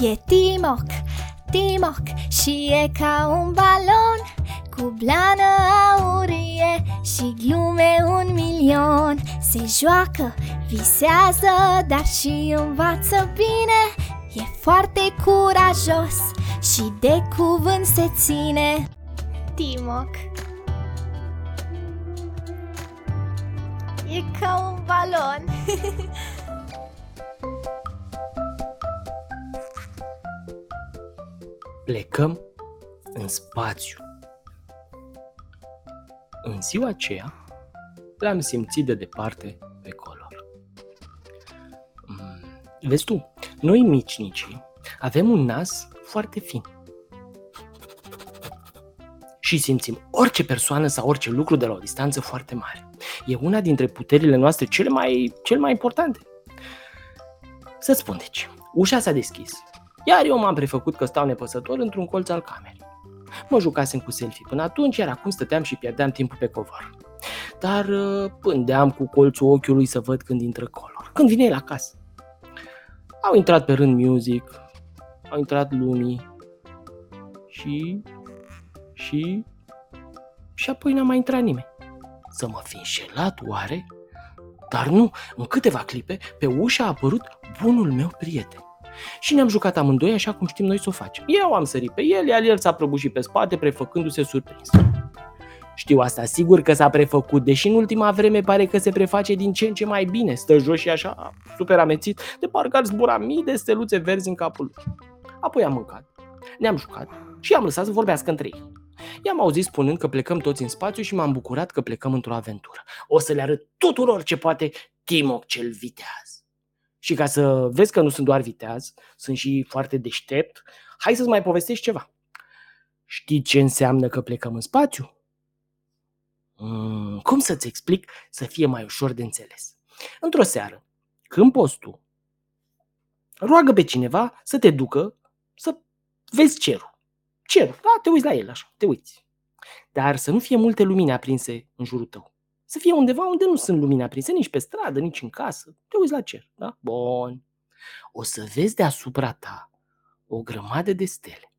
E Timoc, Timoc și e ca un balon Cu blană aurie și glume un milion. Se joacă, visează, dar și învață bine. E foarte curajos și de cuvânt se ține. Timoc E ca un balon Plecăm în spațiu. În ziua aceea, l-am simțit de departe pe color. Mm, vezi tu, noi micnicii avem un nas foarte fin. Și simțim orice persoană sau orice lucru de la o distanță foarte mare. E una dintre puterile noastre cele mai, cele mai importante. Să spun deci, ușa s-a deschis iar eu m-am prefăcut că stau nepăsător într-un colț al camerei. Mă jucasem cu selfie până atunci, iar acum stăteam și pierdeam timpul pe covor. Dar uh, pândeam cu colțul ochiului să văd când intră color. Când vine la casă. Au intrat pe rând music, au intrat lumii și... și... și apoi n-a mai intrat nimeni. Să mă fi înșelat oare? Dar nu, în câteva clipe, pe ușă a apărut bunul meu prieten. Și ne-am jucat amândoi așa cum știm noi să o facem. Eu am sărit pe el, iar el s-a prăbușit pe spate, prefăcându-se surprins. Știu asta, sigur că s-a prefăcut, deși în ultima vreme pare că se preface din ce în ce mai bine, stă jos și așa, super amețit, de parcă ar zbura mii de steluțe verzi în capul lui. Apoi am mâncat, ne-am jucat și am lăsat să vorbească între ei. I-am auzit spunând că plecăm toți în spațiu și m-am bucurat că plecăm într-o aventură. O să le arăt tuturor ce poate Timoc cel viteaz. Și ca să vezi că nu sunt doar viteaz, sunt și foarte deștept, hai să-ți mai povestești ceva. Știi ce înseamnă că plecăm în spațiu? Mm, cum să-ți explic să fie mai ușor de înțeles? Într-o seară, când poți tu, roagă pe cineva să te ducă să vezi cerul. Cerul, da, te uiți la el așa, te uiți. Dar să nu fie multe lumini aprinse în jurul tău. Să fie undeva unde nu sunt lumini aprinse, nici pe stradă, nici în casă. Te uiți la cer, da? Bun. O să vezi deasupra ta o grămadă de stele.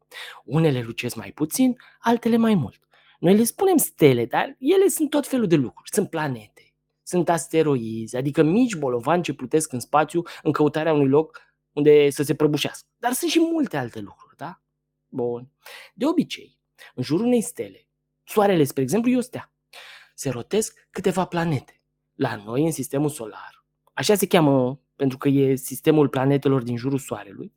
Unele lucesc mai puțin, altele mai mult. Noi le spunem stele, dar ele sunt tot felul de lucruri. Sunt planete, sunt asteroizi, adică mici bolovani ce plutesc în spațiu în căutarea unui loc unde să se prăbușească. Dar sunt și multe alte lucruri, da? Bun. De obicei, în jurul unei stele, soarele, spre exemplu, e o stea se rotesc câteva planete. La noi, în sistemul solar, așa se cheamă pentru că e sistemul planetelor din jurul Soarelui,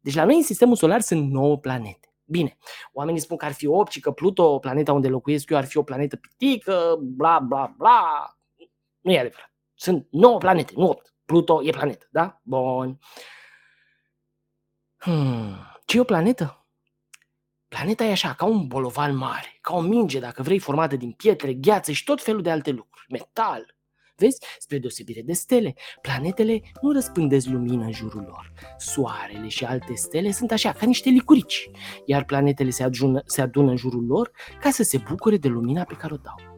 deci la noi în sistemul solar sunt 9 planete. Bine, oamenii spun că ar fi 8 și că Pluto, planeta unde locuiesc eu, ar fi o planetă pitică, bla bla bla. Nu e adevărat. Sunt 9 planete, nu 8. Pluto e planetă, da? Bun. Hmm. Ce e o planetă? Planeta e așa, ca un bolovan mare, ca o minge, dacă vrei, formată din pietre, gheață și tot felul de alte lucruri, metal. Vezi, spre deosebire de stele, planetele nu răspândesc lumină în jurul lor. Soarele și alte stele sunt așa, ca niște licurici, iar planetele se adună, se adună în jurul lor ca să se bucure de lumina pe care o dau.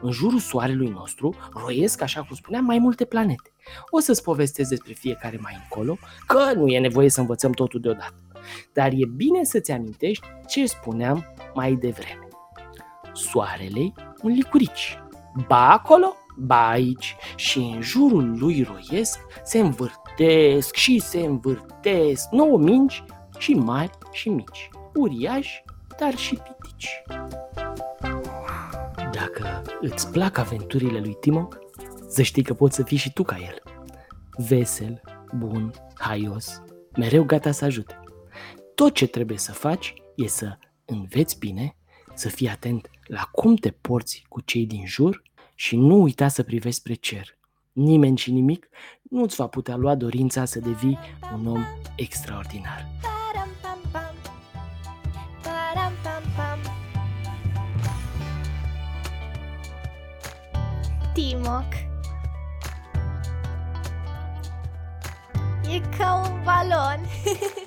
În jurul soarelui nostru roiesc, așa cum spuneam, mai multe planete. O să-ți povestesc despre fiecare mai încolo, că nu e nevoie să învățăm totul deodată. Dar e bine să-ți amintești ce spuneam mai devreme. Soarele un licurici. Ba acolo, ba aici și în jurul lui roiesc se învârtesc și se învârtesc nouă mingi și mari și mici, uriași, dar și pitici. Dacă îți plac aventurile lui Timo, să știi că poți să fii și tu ca el. Vesel, bun, haios, mereu gata să ajute. Tot ce trebuie să faci e să înveți bine, să fii atent la cum te porți cu cei din jur și nu uita să privești spre cer. Nimeni și nimic nu-ți va putea lua dorința să devii un om extraordinar. Timoc E ca un balon